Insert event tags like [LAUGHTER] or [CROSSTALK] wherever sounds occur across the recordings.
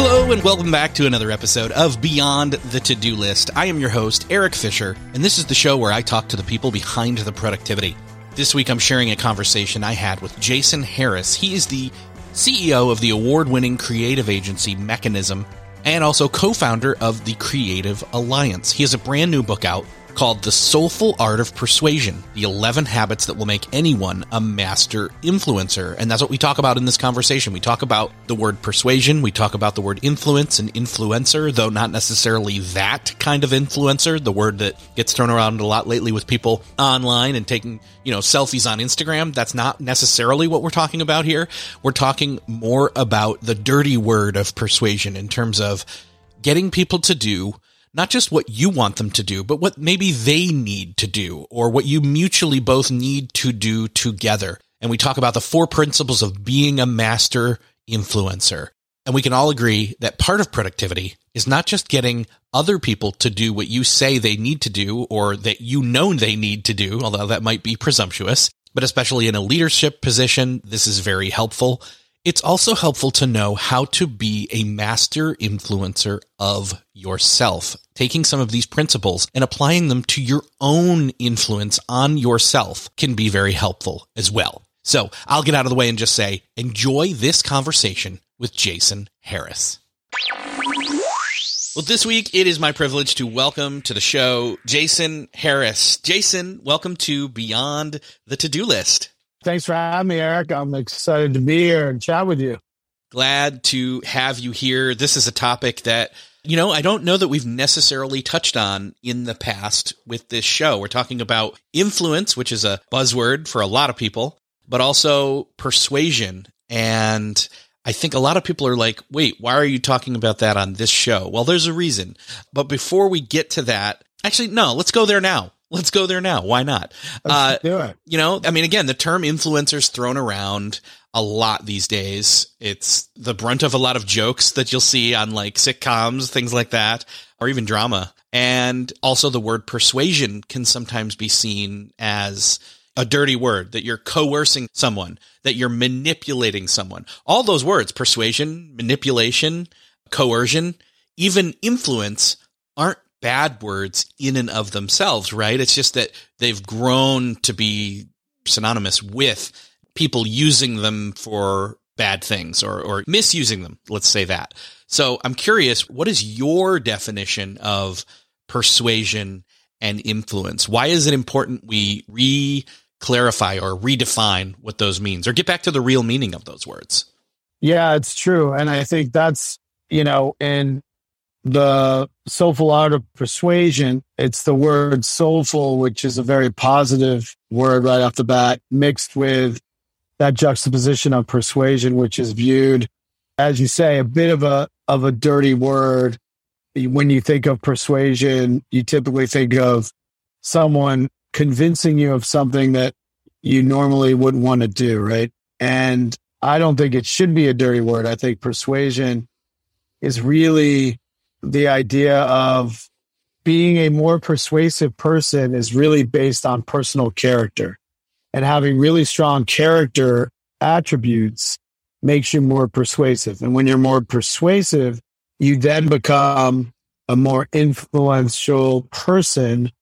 Hello, and welcome back to another episode of Beyond the To Do List. I am your host, Eric Fisher, and this is the show where I talk to the people behind the productivity. This week, I'm sharing a conversation I had with Jason Harris. He is the CEO of the award winning creative agency Mechanism and also co founder of the Creative Alliance. He has a brand new book out called The Soulful Art of Persuasion The 11 Habits That Will Make Anyone a Master Influencer. And that's what we talk about in this conversation. We talk about the word persuasion, we talk about the word influence and influencer, though not necessarily that kind of influencer, the word that gets thrown around a lot lately with people online and taking, you know, selfies on Instagram. That's not necessarily what we're talking about here. We're talking more about the dirty word of persuasion in terms of getting people to do not just what you want them to do, but what maybe they need to do or what you mutually both need to do together. And we talk about the four principles of being a master influencer. And we can all agree that part of productivity is not just getting other people to do what you say they need to do or that you know they need to do, although that might be presumptuous, but especially in a leadership position, this is very helpful. It's also helpful to know how to be a master influencer of yourself, taking some of these principles and applying them to your own influence on yourself can be very helpful as well. So I'll get out of the way and just say, enjoy this conversation with Jason Harris. Well, this week it is my privilege to welcome to the show Jason Harris. Jason, welcome to Beyond the To Do List. Thanks for having me, Eric. I'm excited to be here and chat with you. Glad to have you here. This is a topic that, you know, I don't know that we've necessarily touched on in the past with this show. We're talking about influence, which is a buzzword for a lot of people, but also persuasion. And I think a lot of people are like, wait, why are you talking about that on this show? Well, there's a reason. But before we get to that, actually, no, let's go there now. Let's go there now. Why not? Uh, do it. You know, I mean, again, the term influencers thrown around a lot these days. It's the brunt of a lot of jokes that you'll see on like sitcoms, things like that, or even drama. And also the word persuasion can sometimes be seen as a dirty word that you're coercing someone, that you're manipulating someone. All those words, persuasion, manipulation, coercion, even influence aren't bad words in and of themselves, right? It's just that they've grown to be synonymous with people using them for bad things or, or misusing them. Let's say that. So I'm curious, what is your definition of persuasion and influence? Why is it important we re clarify or redefine what those means or get back to the real meaning of those words? Yeah, it's true. And I think that's, you know, in the soulful art of persuasion, it's the word soulful, which is a very positive word right off the bat, mixed with that juxtaposition of persuasion, which is viewed, as you say, a bit of a of a dirty word. When you think of persuasion, you typically think of someone convincing you of something that you normally wouldn't want to do, right? And I don't think it should be a dirty word. I think persuasion is really the idea of being a more persuasive person is really based on personal character and having really strong character attributes makes you more persuasive. And when you're more persuasive, you then become a more influential person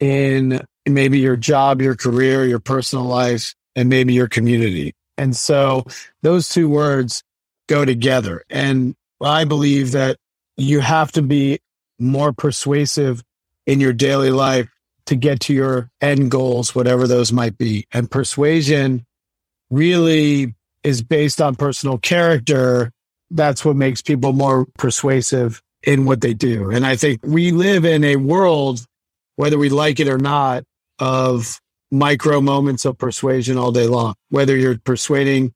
in maybe your job, your career, your personal life, and maybe your community. And so those two words go together. And I believe that you have to be more persuasive in your daily life to get to your end goals, whatever those might be. And persuasion really is based on personal character that's what makes people more persuasive in what they do. And I think we live in a world, whether we like it or not, of micro moments of persuasion all day long, whether you're persuading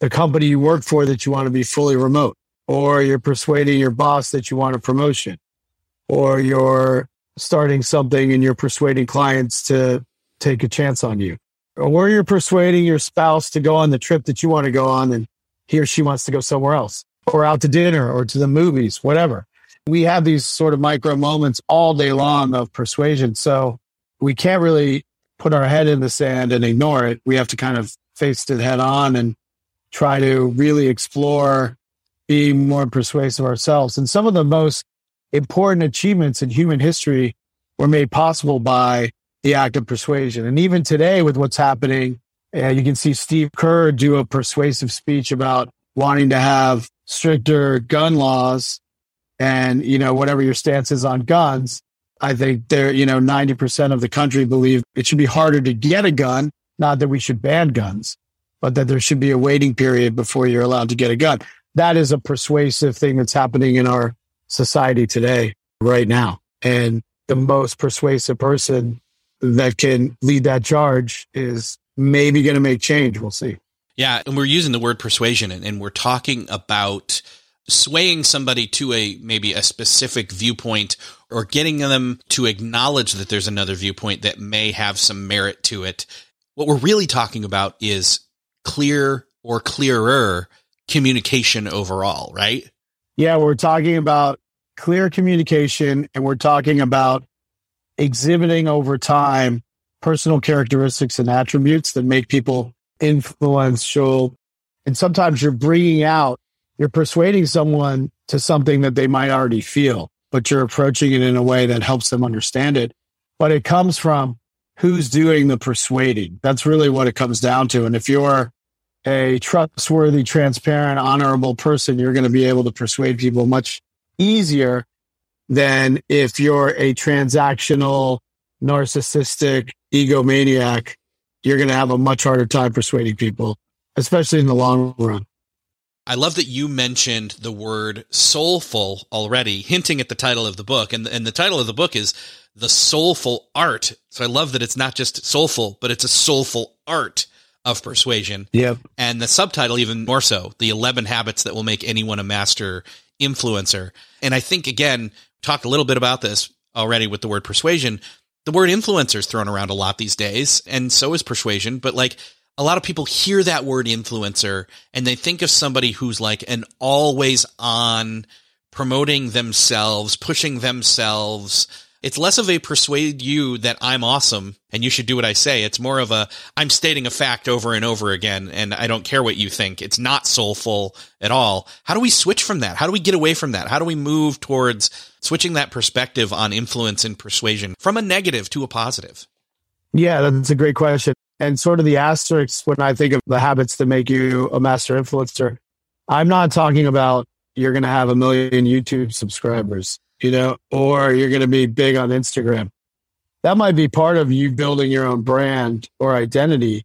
the company you work for that you want to be fully remote, or you're persuading your boss that you want a promotion, or you're starting something and you're persuading clients to take a chance on you, or you're persuading your spouse to go on the trip that you want to go on and he or she wants to go somewhere else or out to dinner or to the movies, whatever. We have these sort of micro moments all day long of persuasion. So we can't really put our head in the sand and ignore it. We have to kind of face it head on and try to really explore being more persuasive ourselves. And some of the most important achievements in human history were made possible by the act of persuasion. And even today, with what's happening, uh, you can see Steve Kerr do a persuasive speech about wanting to have stricter gun laws and, you know, whatever your stance is on guns. I think there, you know, 90% of the country believe it should be harder to get a gun. Not that we should ban guns, but that there should be a waiting period before you're allowed to get a gun. That is a persuasive thing that's happening in our society today, right now. And the most persuasive person that can lead that charge is maybe going to make change. We'll see. Yeah. And we're using the word persuasion and, and we're talking about swaying somebody to a maybe a specific viewpoint or getting them to acknowledge that there's another viewpoint that may have some merit to it. What we're really talking about is clear or clearer communication overall, right? Yeah, we're talking about clear communication and we're talking about exhibiting over time personal characteristics and attributes that make people influential. And sometimes you're bringing out, you're persuading someone to something that they might already feel, but you're approaching it in a way that helps them understand it. But it comes from who's doing the persuading. That's really what it comes down to. And if you're a trustworthy, transparent, honorable person, you're going to be able to persuade people much easier than if you're a transactional, narcissistic egomaniac, you're going to have a much harder time persuading people, especially in the long run. I love that you mentioned the word soulful already, hinting at the title of the book. And, and the title of the book is The Soulful Art. So I love that it's not just soulful, but it's a soulful art of persuasion. Yep. And the subtitle, even more so, The 11 Habits That Will Make Anyone a Master Influencer. And I think, again, talked a little bit about this already with the word persuasion. The word influencer is thrown around a lot these days, and so is persuasion. But like a lot of people hear that word influencer and they think of somebody who's like an always on promoting themselves, pushing themselves, it's less of a persuade you that I'm awesome and you should do what I say. It's more of a I'm stating a fact over and over again and I don't care what you think. It's not soulful at all. How do we switch from that? How do we get away from that? How do we move towards switching that perspective on influence and persuasion from a negative to a positive? Yeah, that's a great question. And sort of the asterisk when I think of the habits that make you a master influencer, I'm not talking about you're going to have a million YouTube subscribers you know, or you're going to be big on Instagram. That might be part of you building your own brand or identity,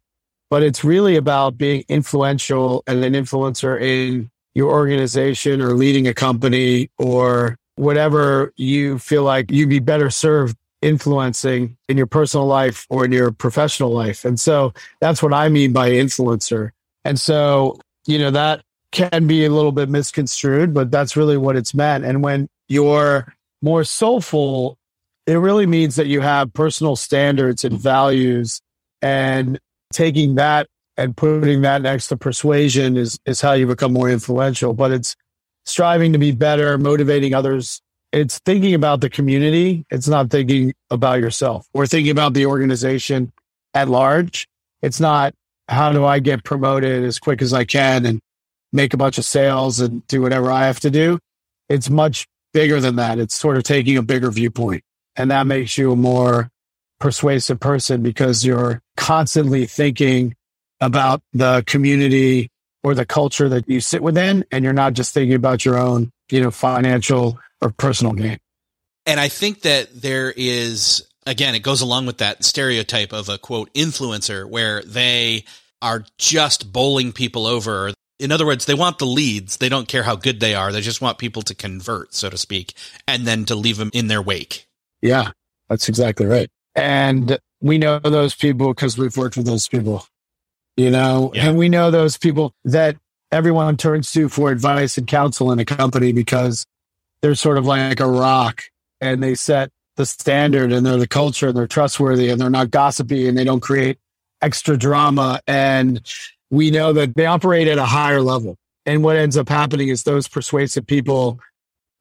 but it's really about being influential and an influencer in your organization or leading a company or whatever you feel like you'd be better served influencing in your personal life or in your professional life. And so that's what I mean by influencer. And so, you know, that can be a little bit misconstrued, but that's really what it's meant. And when you're more soulful, it really means that you have personal standards and values and taking that and putting that next to persuasion is, is how you become more influential. But it's striving to be better, motivating others. It's thinking about the community. It's not thinking about yourself or thinking about the organization at large. It's not how do I get promoted as quick as I can and make a bunch of sales and do whatever I have to do. It's much bigger than that. It's sort of taking a bigger viewpoint. And that makes you a more persuasive person because you're constantly thinking about the community or the culture that you sit within. And you're not just thinking about your own, you know, financial or personal gain. And I think that there is, again, it goes along with that stereotype of a quote influencer where they are just bowling people over In other words, they want the leads. They don't care how good they are. They just want people to convert, so to speak, and then to leave them in their wake. Yeah, that's exactly right. And we know those people because we've worked with those people, you know, yeah. and we know those people that everyone turns to for advice and counsel in a company because they're sort of like a rock and they set the standard and they're the culture and they're trustworthy and they're not gossipy and they don't create extra drama. And we know that they operate at a higher level. And what ends up happening is those persuasive people,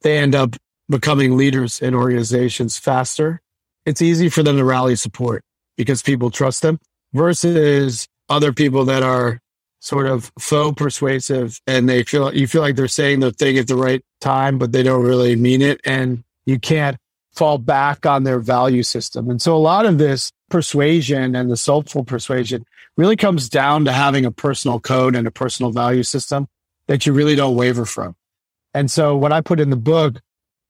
they end up becoming leaders in organizations faster. It's easy for them to rally support because people trust them versus other people that are sort of faux persuasive and they feel you feel like they're saying the thing at the right time, but they don't really mean it. And you can't fall back on their value system. And so a lot of this persuasion and the soulful persuasion really comes down to having a personal code and a personal value system that you really don't waver from. And so what I put in the book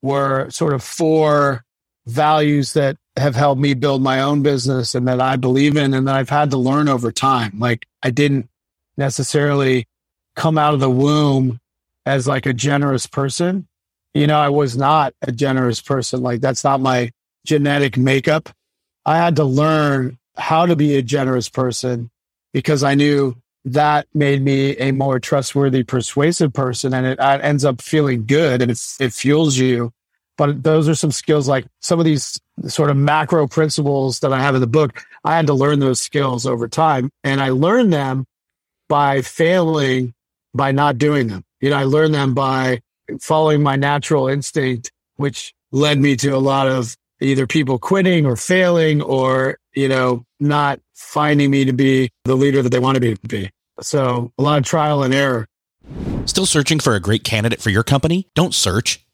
were sort of four values that have helped me build my own business and that I believe in and that I've had to learn over time. Like I didn't necessarily come out of the womb as like a generous person. You know, I was not a generous person. Like that's not my genetic makeup. I had to learn how to be a generous person because I knew that made me a more trustworthy, persuasive person. And it, it ends up feeling good and it, it fuels you. But those are some skills like some of these sort of macro principles that I have in the book. I had to learn those skills over time and I learned them by failing by not doing them. You know, I learned them by following my natural instinct, which led me to a lot of either people quitting or failing or, you know, not finding me to be the leader that they wanted me to be. So a lot of trial and error. Still searching for a great candidate for your company? Don't search,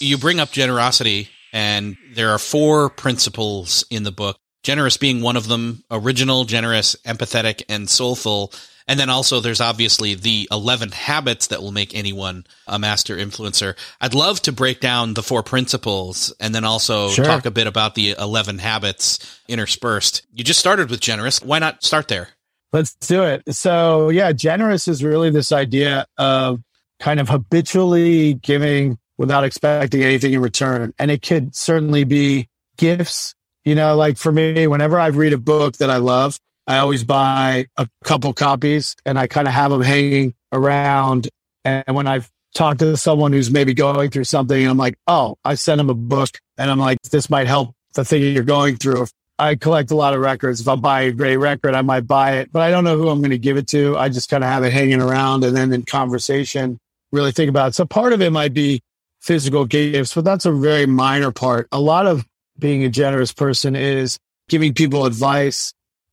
You bring up generosity and there are four principles in the book, generous being one of them, original, generous, empathetic, and soulful. And then also there's obviously the 11 habits that will make anyone a master influencer. I'd love to break down the four principles and then also sure. talk a bit about the 11 habits interspersed. You just started with generous. Why not start there? Let's do it. So yeah, generous is really this idea of kind of habitually giving without expecting anything in return. And it could certainly be gifts. You know, like for me, whenever I read a book that I love, I always buy a couple copies and I kind of have them hanging around. And when I've talked to someone who's maybe going through something, and I'm like, oh, I sent them a book and I'm like, this might help the thing you're going through. I collect a lot of records. If I buy a great record, I might buy it, but I don't know who I'm going to give it to. I just kind of have it hanging around and then in conversation, really think about it. So part of it might be physical gifts, but that's a very minor part. A lot of being a generous person is giving people advice,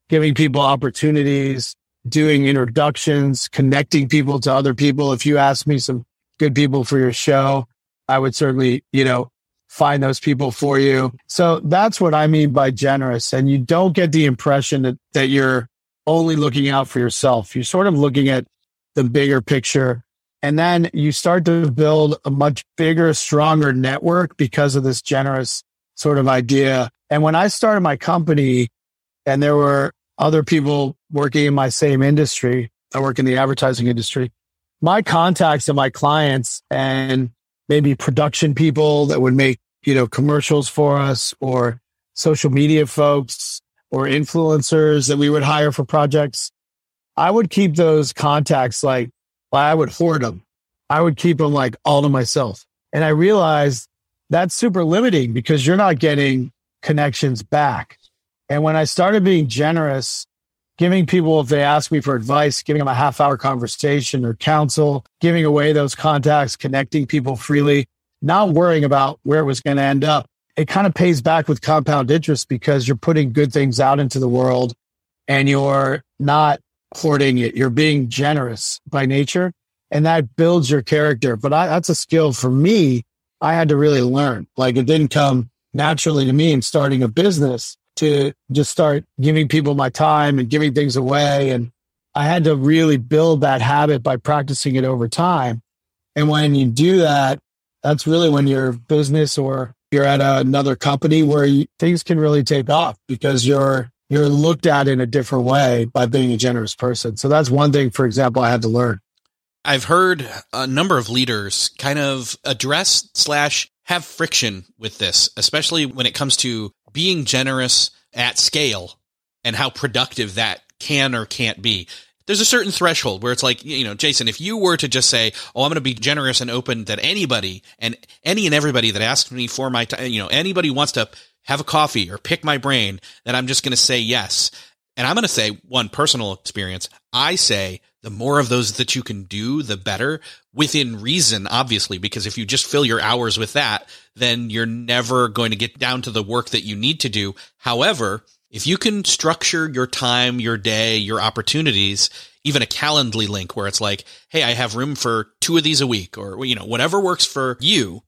giving people opportunities, doing introductions, connecting people to other people. If you ask me some good people for your show, I would certainly, you know, find those people for you. So that's what I mean by generous. And you don't get the impression that, that you're only looking out for yourself. You're sort of looking at the bigger picture. And then you start to build a much bigger, stronger network because of this generous sort of idea. And when I started my company and there were other people working in my same industry. I work in the advertising industry. My contacts and my clients and maybe production people that would make, you know, commercials for us or social media folks or influencers that we would hire for projects. I would keep those contacts like, I would hoard them. I would keep them like all to myself. And I realized that's super limiting because you're not getting connections back. And when I started being generous, giving people, if they ask me for advice, giving them a half hour conversation or counsel, giving away those contacts, connecting people freely, not worrying about where it was going to end up. It kind of pays back with compound interest because you're putting good things out into the world and you're not hoarding it. You're being generous by nature and that builds your character. But I, that's a skill for me. I had to really learn. Like it didn't come naturally to me in starting a business to just start giving people my time and giving things away. And I had to really build that habit by practicing it over time. And when you do that, that's really when your business or you're at another company where you, things can really take off because you're you're looked at in a different way by being a generous person. So that's one thing, for example, I had to learn. I've heard a number of leaders kind of address slash have friction with this, especially when it comes to being generous at scale and how productive that can or can't be. There's a certain threshold where it's like, you know, Jason, if you were to just say, Oh, I'm going to be generous and open that anybody and any and everybody that asks me for my time, you know, anybody wants to have a coffee or pick my brain, then I'm just going to say yes. And I'm going to say one personal experience. I say the more of those that you can do, the better within reason, obviously, because if you just fill your hours with that, then you're never going to get down to the work that you need to do. However, if you can structure your time, your day, your opportunities, even a Calendly link where it's like, Hey, I have room for two of these a week or, you know, whatever works for you,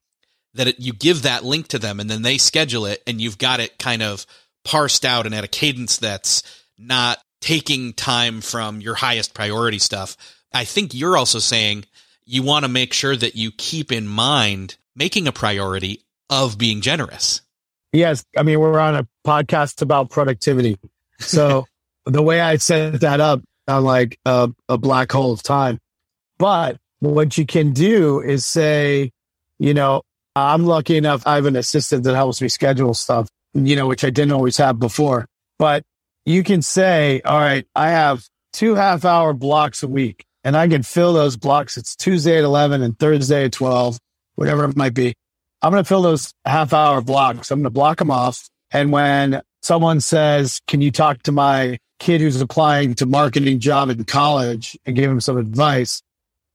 that it, you give that link to them and then they schedule it and you've got it kind of parsed out and at a cadence that's not taking time from your highest priority stuff. I think you're also saying you want to make sure that you keep in mind making a priority of being generous. Yes. I mean, we're on a podcast about productivity. So [LAUGHS] the way I set that up, I'm like a, a black hole of time. But what you can do is say, you know, I'm lucky enough. I have an assistant that helps me schedule stuff, you know, which I didn't always have before. But you can say, all right, I have two half hour blocks a week and I can fill those blocks. It's Tuesday at 11 and Thursday at 12, whatever it might be. I'm going to fill those half hour blocks. I'm going to block them off. And when someone says, can you talk to my kid who's applying to marketing job in college and give him some advice?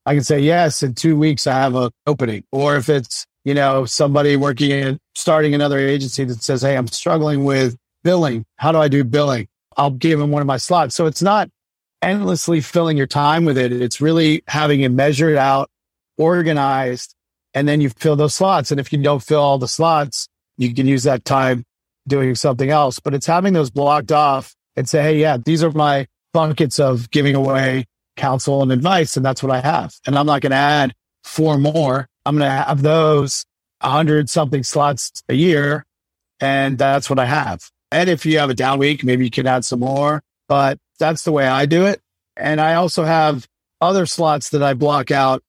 I can say, yes, in two weeks, I have an opening. Or if it's, you know, somebody working in starting another agency that says, Hey, I'm struggling with billing. How do I do billing? I'll give them one of my slots. So it's not endlessly filling your time with it. It's really having it measured out, organized, and then you fill those slots. And if you don't fill all the slots, you can use that time doing something else. But it's having those blocked off and say, Hey, yeah, these are my buckets of giving away counsel and advice. And that's what I have. And I'm not going to add four more. I'm going to have those a hundred something slots a year. And that's what I have. And if you have a down week, maybe you can add some more, but that's the way I do it. And I also have other slots that I block out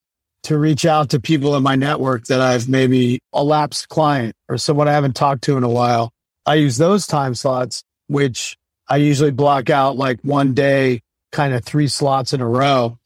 to reach out to people in my network that I've maybe a lapsed client or someone I haven't talked to in a while. I use those time slots, which I usually block out like one day, kind of three slots in a row.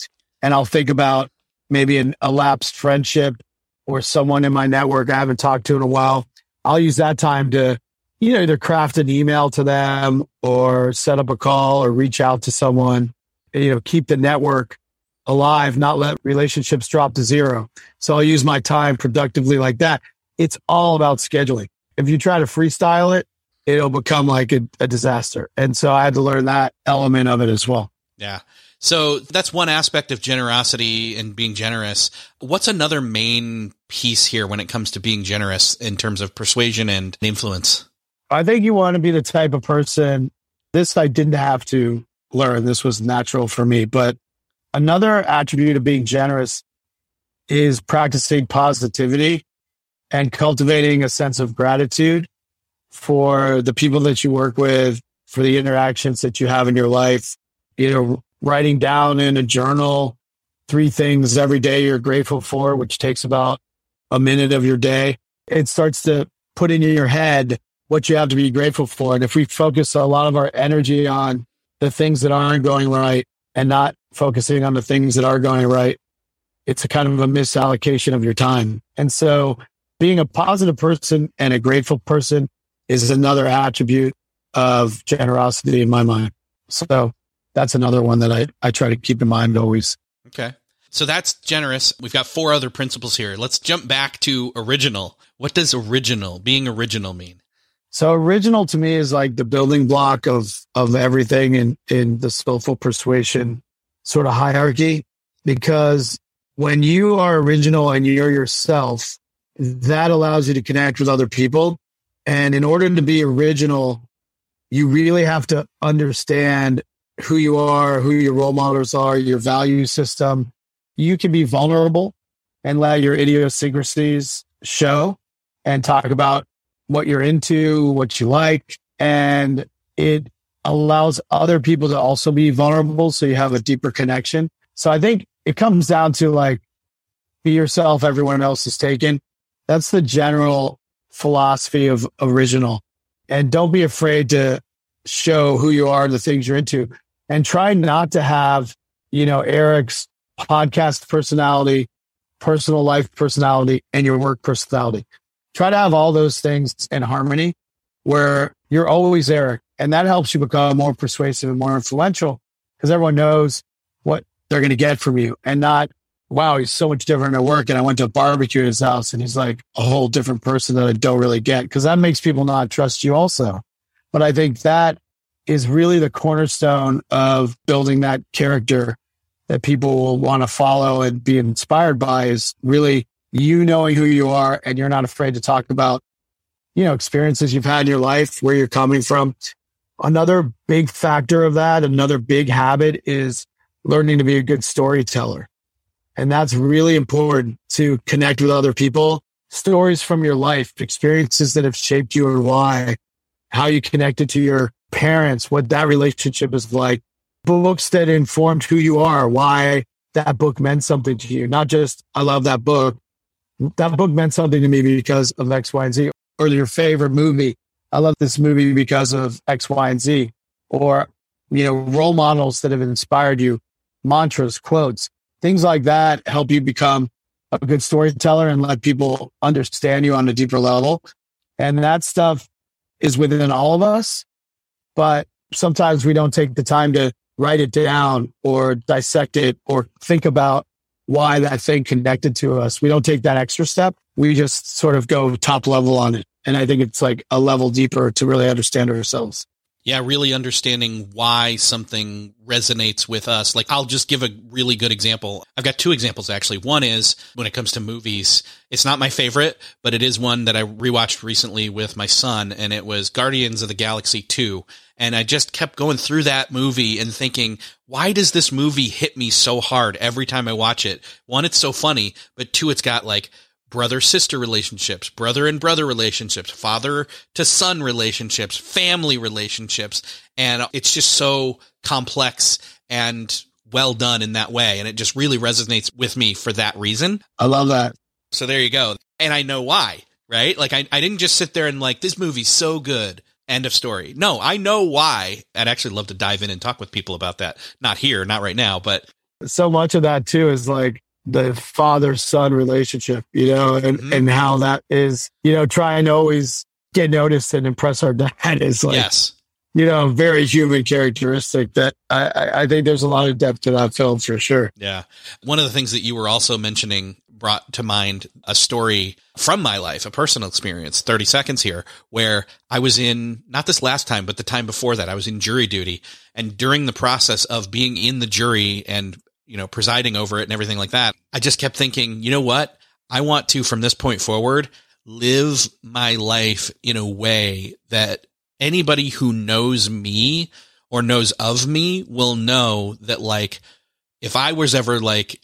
And I'll think about maybe an, a lapsed friendship or someone in my network I haven't talked to in a while. I'll use that time to, you know, either craft an email to them or set up a call or reach out to someone, you know, keep the network alive, not let relationships drop to zero. So I'll use my time productively like that. It's all about scheduling. If you try to freestyle it, it'll become like a, a disaster. And so I had to learn that element of it as well. Yeah. So that's one aspect of generosity and being generous. What's another main piece here when it comes to being generous in terms of persuasion and influence? I think you want to be the type of person. This I didn't have to learn. This was natural for me, but Another attribute of being generous is practicing positivity and cultivating a sense of gratitude for the people that you work with, for the interactions that you have in your life. You know, writing down in a journal three things every day you're grateful for, which takes about a minute of your day. It starts to put in your head what you have to be grateful for. And if we focus a lot of our energy on the things that aren't going right and not focusing on the things that are going right, it's a kind of a misallocation of your time. And so being a positive person and a grateful person is another attribute of generosity in my mind. So that's another one that I, I try to keep in mind always. Okay. So that's generous. We've got four other principles here. Let's jump back to original. What does original, being original mean? So original to me is like the building block of, of everything in, in the soulful persuasion sort of hierarchy because when you are original and you're yourself, that allows you to connect with other people. And in order to be original, you really have to understand who you are, who your role models are, your value system. You can be vulnerable and let your idiosyncrasies show and talk about what you're into, what you like. And it allows other people to also be vulnerable. So you have a deeper connection. So I think it comes down to like, be yourself. Everyone else is taken. That's the general philosophy of original. And don't be afraid to show who you are, the things you're into and try not to have, you know, Eric's podcast personality, personal life personality and your work personality. Try to have all those things in harmony where you're always Eric and that helps you become more persuasive and more influential because everyone knows what they're going to get from you and not, wow, he's so much different at work. And I went to a barbecue at his house and he's like a whole different person that I don't really get because that makes people not trust you also. But I think that is really the cornerstone of building that character that people will want to follow and be inspired by is really you knowing who you are and you're not afraid to talk about, you know, experiences you've had in your life, where you're coming from, Another big factor of that, another big habit is learning to be a good storyteller. And that's really important to connect with other people. Stories from your life, experiences that have shaped you and why, how you connected to your parents, what that relationship is like, books that informed who you are, why that book meant something to you. Not just, I love that book. That book meant something to me because of X, Y, and Z. Or your favorite movie. I love this movie because of X, Y, and Z, or, you know, role models that have inspired you, mantras, quotes, things like that help you become a good storyteller and let people understand you on a deeper level. And that stuff is within all of us, but sometimes we don't take the time to write it down or dissect it or think about why that thing connected to us. We don't take that extra step. We just sort of go top level on it. And I think it's like a level deeper to really understand ourselves. Yeah, really understanding why something resonates with us. Like, I'll just give a really good example. I've got two examples actually. One is when it comes to movies, it's not my favorite, but it is one that I rewatched recently with my son, and it was Guardians of the Galaxy 2. And I just kept going through that movie and thinking, why does this movie hit me so hard every time I watch it? One, it's so funny, but two, it's got like brother sister relationships, brother and brother relationships, father to son relationships, family relationships. And it's just so complex and well done in that way. And it just really resonates with me for that reason. I love that. So there you go. And I know why, right? Like I, I didn't just sit there and like, this movie's so good. End of story. No, I know why. I'd actually love to dive in and talk with people about that. Not here, not right now, but so much of that too is like the father son relationship, you know, and, mm-hmm. and how that is, you know, trying to always get noticed and impress our [LAUGHS] dad is like, yes. you know, very human characteristic that I, I think there's a lot of depth to that film for sure. Yeah. One of the things that you were also mentioning brought to mind a story from my life, a personal experience, 30 seconds here, where I was in, not this last time, but the time before that, I was in jury duty. And during the process of being in the jury and you know, presiding over it and everything like that, I just kept thinking, you know what? I want to, from this point forward, live my life in a way that anybody who knows me or knows of me will know that, like, if I was ever like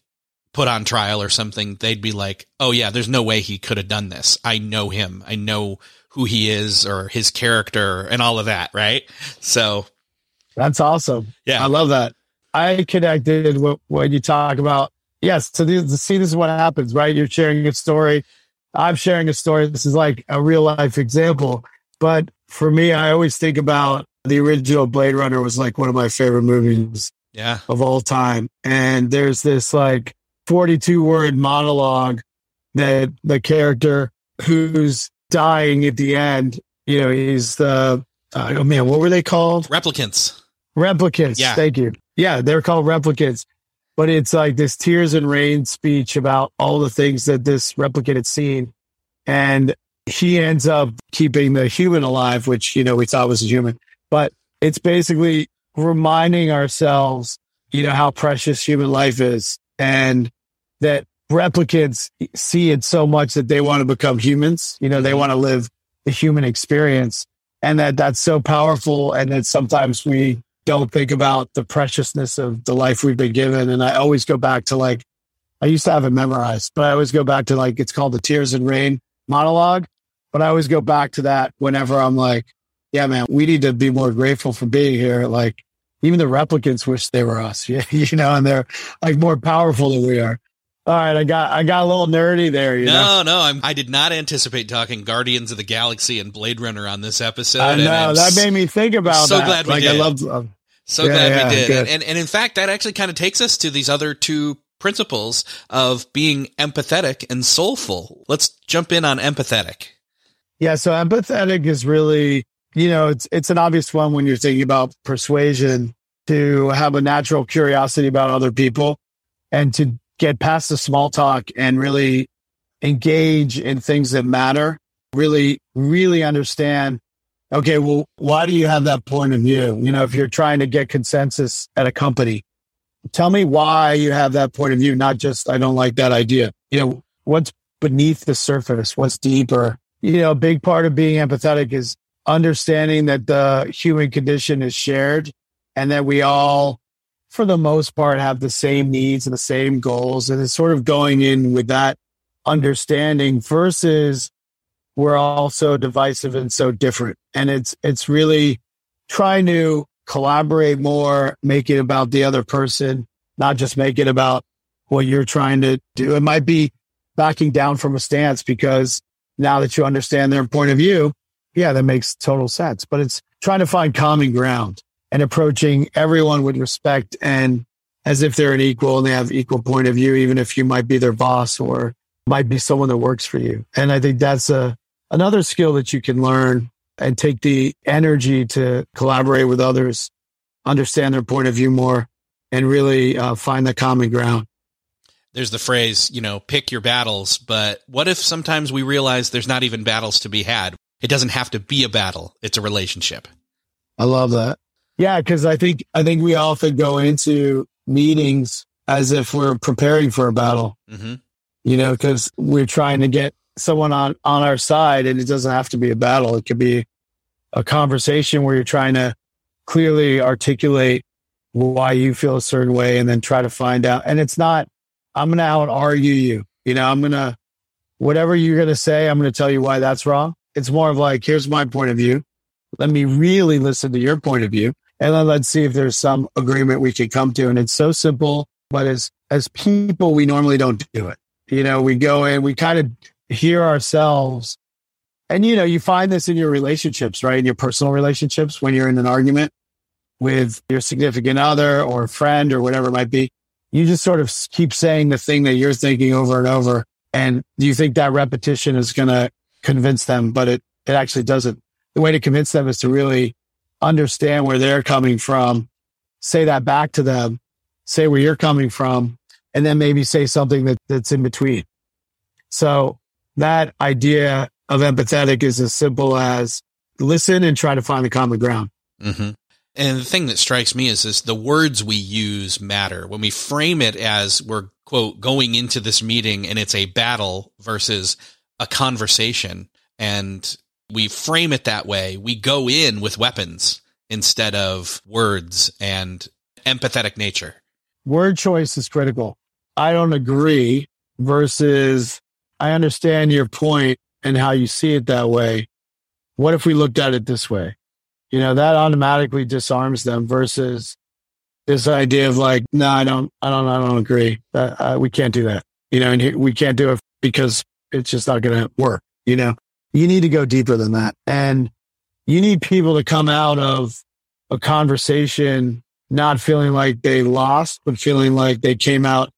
put on trial or something, they'd be like, oh, yeah, there's no way he could have done this. I know him. I know who he is or his character and all of that. Right. So that's awesome. Yeah. I love that. I connected with when you talk about, yes, so this, see, this is what happens, right? You're sharing a story. I'm sharing a story. This is like a real life example. But for me, I always think about the original Blade Runner was like one of my favorite movies yeah. of all time. And there's this like 42 word monologue that the character who's dying at the end, you know, he's the, uh, oh man, what were they called? Replicants. Replicants. Yeah. Thank you. Yeah, they're called replicants. But it's like this tears and rain speech about all the things that this replicant had seen. And he ends up keeping the human alive, which, you know, we thought was a human. But it's basically reminding ourselves, you know, how precious human life is and that replicants see it so much that they want to become humans. You know, they want to live the human experience and that that's so powerful. And that sometimes we don't think about the preciousness of the life we've been given. And I always go back to like, I used to have it memorized, but I always go back to like, it's called the Tears and Rain monologue. But I always go back to that whenever I'm like, yeah, man, we need to be more grateful for being here. Like, even the replicants wish they were us, [LAUGHS] you know, and they're like more powerful than we are. All right, I got I got a little nerdy there. You no, know? no, I'm, I did not anticipate talking Guardians of the Galaxy and Blade Runner on this episode. I know that made me think about. So that. glad we like, did. I loved. Uh, so yeah, glad yeah, we did, and, and and in fact, that actually kind of takes us to these other two principles of being empathetic and soulful. Let's jump in on empathetic. Yeah, so empathetic is really, you know, it's it's an obvious one when you're thinking about persuasion to have a natural curiosity about other people and to get past the small talk and really engage in things that matter, really, really understand. Okay. Well, why do you have that point of view? You know, if you're trying to get consensus at a company, tell me why you have that point of view, not just, I don't like that idea. You know, what's beneath the surface? What's deeper? You know, a big part of being empathetic is understanding that the human condition is shared and that we all for the most part, have the same needs and the same goals. And it's sort of going in with that understanding versus we're all so divisive and so different. And it's, it's really trying to collaborate more, make it about the other person, not just make it about what you're trying to do. It might be backing down from a stance because now that you understand their point of view, yeah, that makes total sense. But it's trying to find common ground and approaching everyone with respect and as if they're an equal and they have equal point of view, even if you might be their boss or might be someone that works for you. And I think that's a, another skill that you can learn and take the energy to collaborate with others, understand their point of view more and really uh, find the common ground. There's the phrase, you know, pick your battles, but what if sometimes we realize there's not even battles to be had? It doesn't have to be a battle. It's a relationship. I love that. Yeah, because I think I think we often go into meetings as if we're preparing for a battle. Mm-hmm. You know, because we're trying to get someone on on our side, and it doesn't have to be a battle. It could be a conversation where you're trying to clearly articulate why you feel a certain way, and then try to find out. And it's not. I'm going to out argue you. You know, I'm going to whatever you're going to say. I'm going to tell you why that's wrong. It's more of like, here's my point of view. Let me really listen to your point of view. And then let's see if there's some agreement we can come to. And it's so simple, but as, as people, we normally don't do it. You know, we go in, we kind of hear ourselves. And, you know, you find this in your relationships, right? In your personal relationships, when you're in an argument with your significant other or friend or whatever it might be, you just sort of keep saying the thing that you're thinking over and over. And you think that repetition is going to convince them, but it, it actually doesn't. The way to convince them is to really understand where they're coming from, say that back to them, say where you're coming from, and then maybe say something that, that's in between. So that idea of empathetic is as simple as listen and try to find the common ground. Mm-hmm. And the thing that strikes me is this the words we use matter. When we frame it as we're, quote, going into this meeting and it's a battle versus a conversation, and we frame it that way. We go in with weapons instead of words and empathetic nature. Word choice is critical. I don't agree versus I understand your point and how you see it that way. What if we looked at it this way? You know, that automatically disarms them versus this idea of like, no, I don't, I don't, I don't agree. Uh, we can't do that. You know, and we can't do it because it's just not going to work. You know, you need to go deeper than that. And you need people to come out of a conversation not feeling like they lost, but feeling like they came out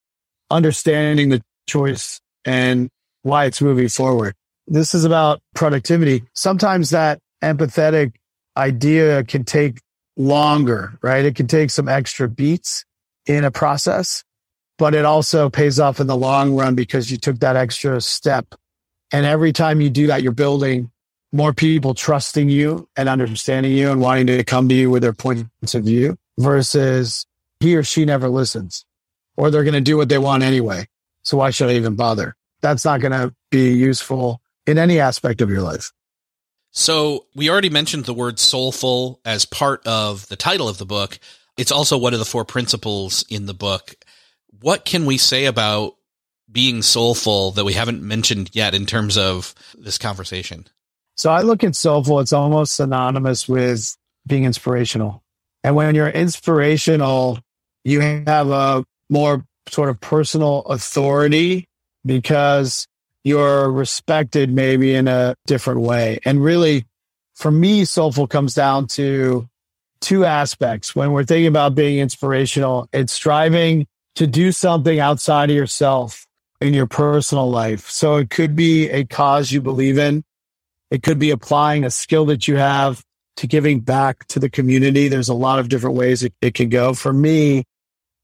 understanding the choice and why it's moving forward. This is about productivity. Sometimes that empathetic idea can take longer, right? It can take some extra beats in a process, but it also pays off in the long run because you took that extra step and every time you do that, you're building more people trusting you and understanding you and wanting to come to you with their points of view versus he or she never listens or they're going to do what they want anyway. So why should I even bother? That's not going to be useful in any aspect of your life. So we already mentioned the word soulful as part of the title of the book. It's also one of the four principles in the book. What can we say about being soulful that we haven't mentioned yet in terms of this conversation? So I look at soulful, it's almost synonymous with being inspirational. And when you're inspirational, you have a more sort of personal authority because you're respected maybe in a different way. And really, for me, soulful comes down to two aspects. When we're thinking about being inspirational, it's striving to do something outside of yourself in your personal life. So it could be a cause you believe in. It could be applying a skill that you have to giving back to the community. There's a lot of different ways it, it can go. For me,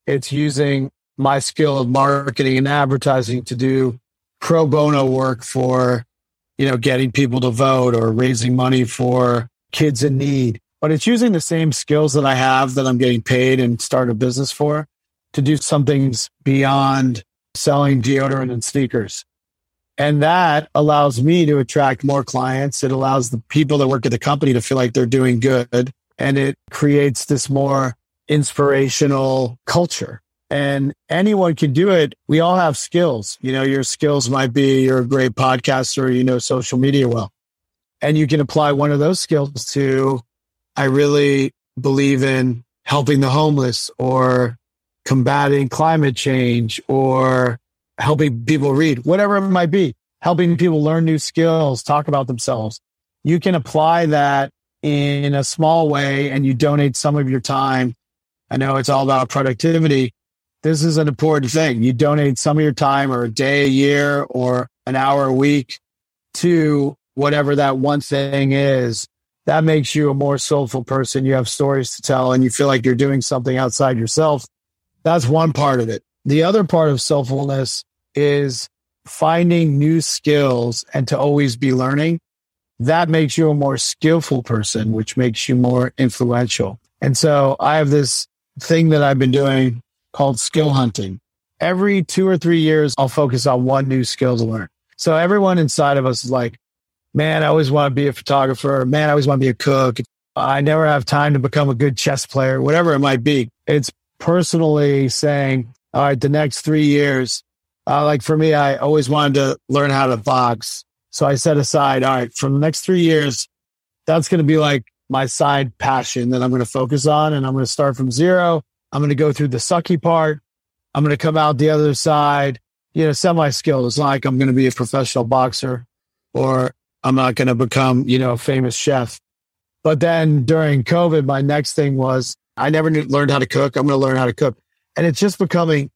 it's using my skill of marketing and advertising to do pro bono work for, you know, getting people to vote or raising money for kids in need. But it's using the same skills that I have that I'm getting paid and start a business for to do some things beyond selling deodorant and sneakers. And that allows me to attract more clients. It allows the people that work at the company to feel like they're doing good. And it creates this more inspirational culture. And anyone can do it. We all have skills. You know, your skills might be you're a great podcaster, you know, social media well. And you can apply one of those skills to, I really believe in helping the homeless or combating climate change or helping people read, whatever it might be, helping people learn new skills, talk about themselves. You can apply that in a small way and you donate some of your time. I know it's all about productivity. This is an important thing. You donate some of your time or a day a year or an hour a week to whatever that one thing is. That makes you a more soulful person. You have stories to tell and you feel like you're doing something outside yourself that's one part of it. The other part of soulfulness is finding new skills and to always be learning. that makes you a more skillful person, which makes you more influential. And so I have this thing that I've been doing called skill hunting. Every two or three years, I'll focus on one new skill to learn. So everyone inside of us is like, man, I always want to be a photographer. Man, I always want to be a cook. I never have time to become a good chess player, whatever it might be. It's personally saying, all right, the next three years, uh, like for me, I always wanted to learn how to box. So I set aside, all right, for the next three years, that's going to be like my side passion that I'm going to focus on. And I'm going to start from zero. I'm going to go through the sucky part. I'm going to come out the other side, you know, semi skilled. It's like I'm going to be a professional boxer or I'm not going to become, you know, a famous chef. But then during COVID, my next thing was I never knew, learned how to cook. I'm going to learn how to cook. And it's just becoming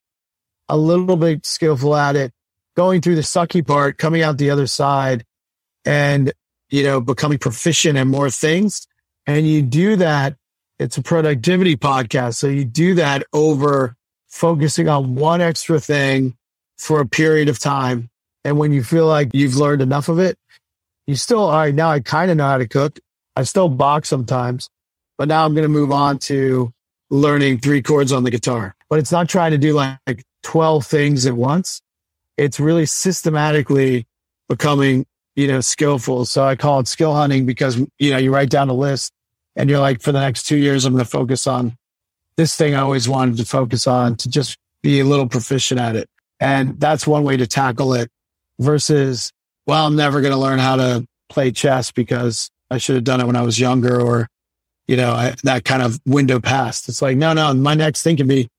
a little bit skillful at it, going through the sucky part, coming out the other side and, you know, becoming proficient in more things. And you do that. It's a productivity podcast. So you do that over focusing on one extra thing for a period of time. And when you feel like you've learned enough of it, you still, all right, now I kind of know how to cook. I still box sometimes, but now I'm going to move on to learning three chords on the guitar. But it's not trying to do like 12 things at once. It's really systematically becoming, you know, skillful. So I call it skill hunting because, you know, you write down a list and you're like, for the next two years, I'm going to focus on this thing I always wanted to focus on to just be a little proficient at it. And that's one way to tackle it versus, well, I'm never going to learn how to play chess because I should have done it when I was younger or, you know, I, that kind of window passed. It's like, no, no, my next thing can be,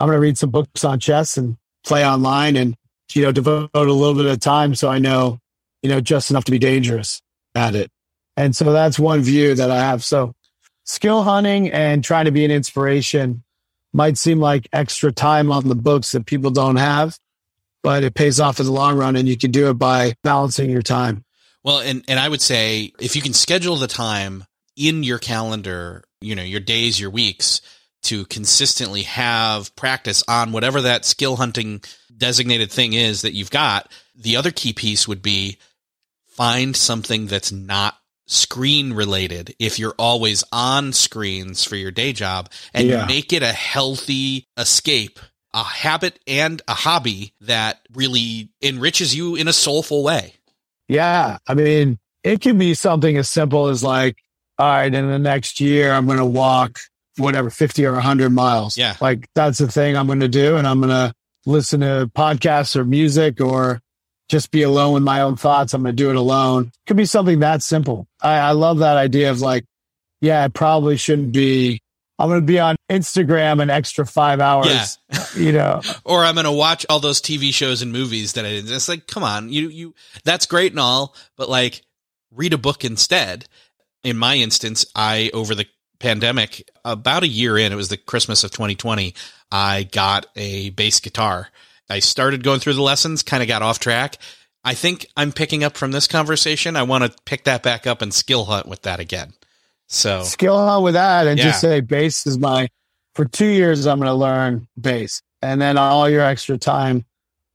I'm going to read some books on chess and play online and, you know, devote a little bit of time. So I know, you know, just enough to be dangerous at it. And so that's one view that I have. So skill hunting and trying to be an inspiration might seem like extra time on the books that people don't have, but it pays off in the long run and you can do it by balancing your time. Well, and, and I would say if you can schedule the time in your calendar, you know, your days, your weeks to consistently have practice on whatever that skill hunting designated thing is that you've got, the other key piece would be find something that's not screen related if you're always on screens for your day job and yeah. make it a healthy escape a habit and a hobby that really enriches you in a soulful way yeah i mean it can be something as simple as like all right in the next year i'm going to walk whatever 50 or 100 miles yeah like that's the thing i'm going to do and i'm going to listen to podcasts or music or just be alone with my own thoughts. I'm going to do it alone. Could be something that simple. I, I love that idea of like, yeah, I probably shouldn't be. I'm going to be on Instagram an extra five hours, yeah. [LAUGHS] you know, [LAUGHS] or I'm going to watch all those TV shows and movies that I did. It's like, come on, you, you, that's great and all, but like read a book instead. In my instance, I, over the pandemic, about a year in, it was the Christmas of 2020, I got a bass guitar I started going through the lessons, kind of got off track. I think I'm picking up from this conversation. I want to pick that back up and skill hunt with that again. So skill hunt with that and yeah. just say bass is my for two years I'm going to learn bass, and then all your extra time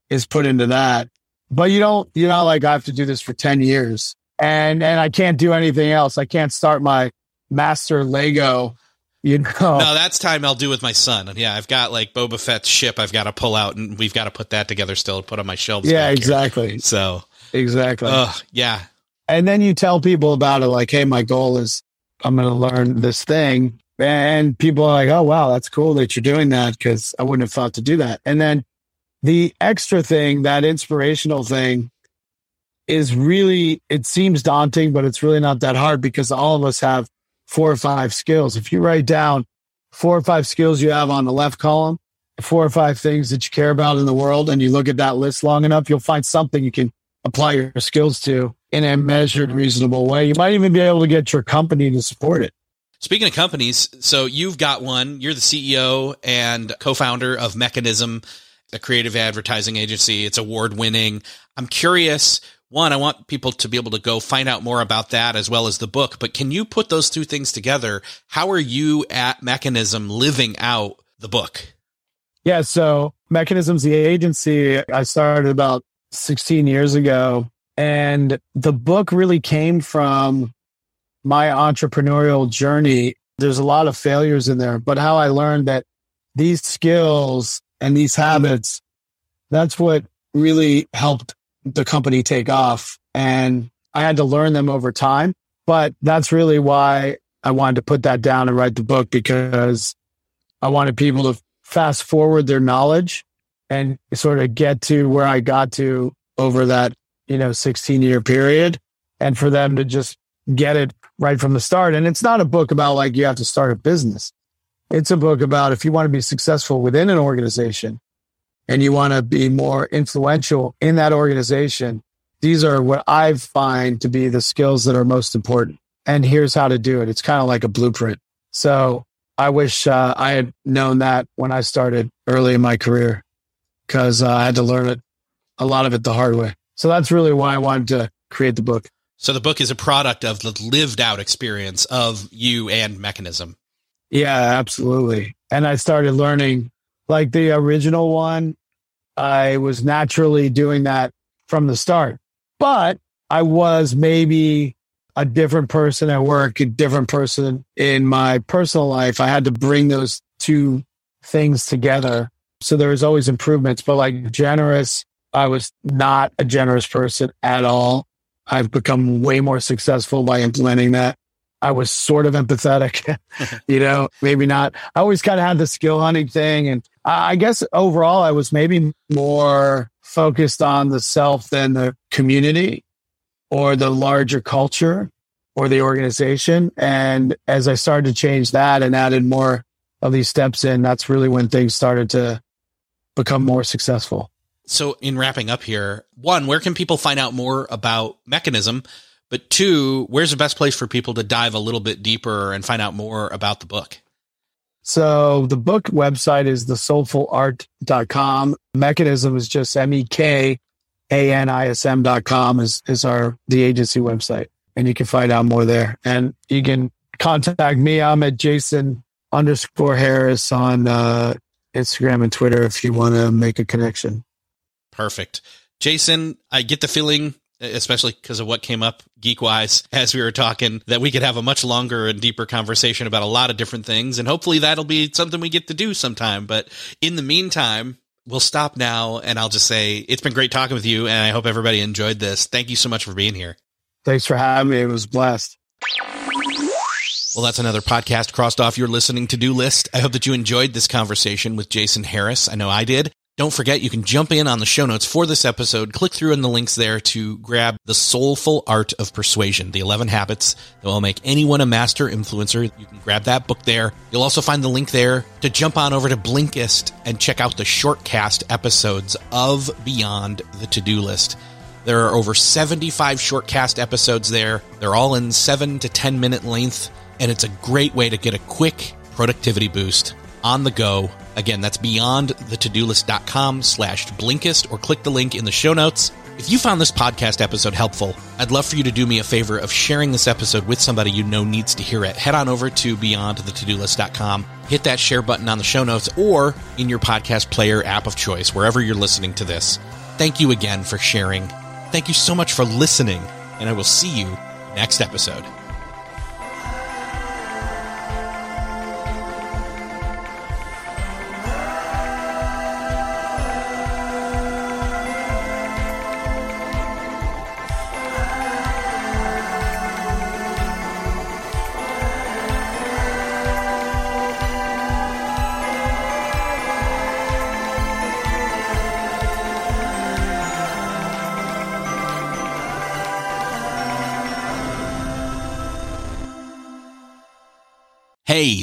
is put into that. But you don't, you're not like I have to do this for ten years, and and I can't do anything else. I can't start my master Lego you know, no, that's time I'll do with my son. Yeah, I've got like Boba Fett's ship I've got to pull out, and we've got to put that together still to put on my shelves. Yeah, exactly. Here. So exactly. Uh, yeah. And then you tell people about it, like, "Hey, my goal is I'm going to learn this thing," and people are like, "Oh, wow, that's cool that you're doing that," because I wouldn't have thought to do that. And then the extra thing, that inspirational thing, is really it seems daunting, but it's really not that hard because all of us have four or five skills. If you write down four or five skills you have on the left column, four or five things that you care about in the world, and you look at that list long enough, you'll find something you can apply your skills to in a measured, reasonable way. You might even be able to get your company to support it. Speaking of companies, so you've got one, you're the CEO and co founder of Mekanism, a creative advertising agency. It's award winning. I'm curious one, I want people to be able to go find out more about that as well as the book. But can you put those two things together? How are you at Mekanism living out the book? Yeah. So Mekanism's the agency I started about 16 years ago. And the book really came from my entrepreneurial journey. There's a lot of failures in there, but how I learned that these skills and these habits, that's what really helped the company take off. And I had to learn them over time. But that's really why I wanted to put that down and write the book because I wanted people to fast forward their knowledge and sort of get to where I got to over that, you know, 16 year period and for them to just get it right from the start. And it's not a book about like you have to start a business. It's a book about if you want to be successful within an organization and you want to be more influential in that organization, these are what I find to be the skills that are most important. And here's how to do it. It's kind of like a blueprint. So I wish uh, I had known that when I started early in my career because uh, I had to learn it, a lot of it the hard way. So that's really why I wanted to create the book. So the book is a product of the lived out experience of you and Mekanism. Yeah, absolutely. And I started learning like the original one. I was naturally doing that from the start, but I was maybe a different person at work, a different person in my personal life. I had to bring those two things together. So there was always improvements, but like generous, I was not a generous person at all. I've become way more successful by implementing that. I was sort of empathetic, [LAUGHS] you know, maybe not. I always kind of had the skill hunting thing. And I guess overall, I was maybe more focused on the self than the community or the larger culture or the organization. And as I started to change that and added more of these steps in, that's really when things started to become more successful. So, in wrapping up here, one, where can people find out more about Mekanism? But two, where's the best place for people to dive a little bit deeper and find out more about the book? So, the book website is thesoulfulart.com. Mekanism is just M E K A N I S M.com is, is our, the agency website. And you can find out more there. And you can contact me. I'm at Jason underscore Harris on uh, Instagram and Twitter if you want to make a connection. Perfect. Jason, I get the feeling, especially because of what came up geek wise [LAUGHS] as we were talking, that we could have a much longer and deeper conversation about a lot of different things. And hopefully that'll be something we get to do sometime. But in the meantime, we'll stop now and I'll just say it's been great talking with you. And I hope everybody enjoyed this. Thank you so much for being here. Thanks for having me. It was blessed. Well, that's another podcast crossed off your listening to do list. I hope that you enjoyed this conversation with Jason Harris. I know I did. Don't forget, you can jump in on the show notes for this episode. Click through in the links there to grab The Soulful Art of Persuasion, the 11 habits that will make anyone a master influencer. You can grab that book there. You'll also find the link there to jump on over to Blinkist and check out the shortcast episodes of Beyond the To Do List. There are over 75 shortcast episodes there. They're all in 7 to 10 minute length, and it's a great way to get a quick productivity boost on the go. Again, that's beyond the to-do list.com slash Blinkist or click the link in the show notes. If you found this podcast episode helpful, I'd love for you to do me a favor of sharing this episode with somebody you know needs to hear it. Head on over to beyond the to-do list.com, hit that share button on the show notes or in your podcast player app of choice, wherever you're listening to this. Thank you again for sharing. Thank you so much for listening, and I will see you next episode.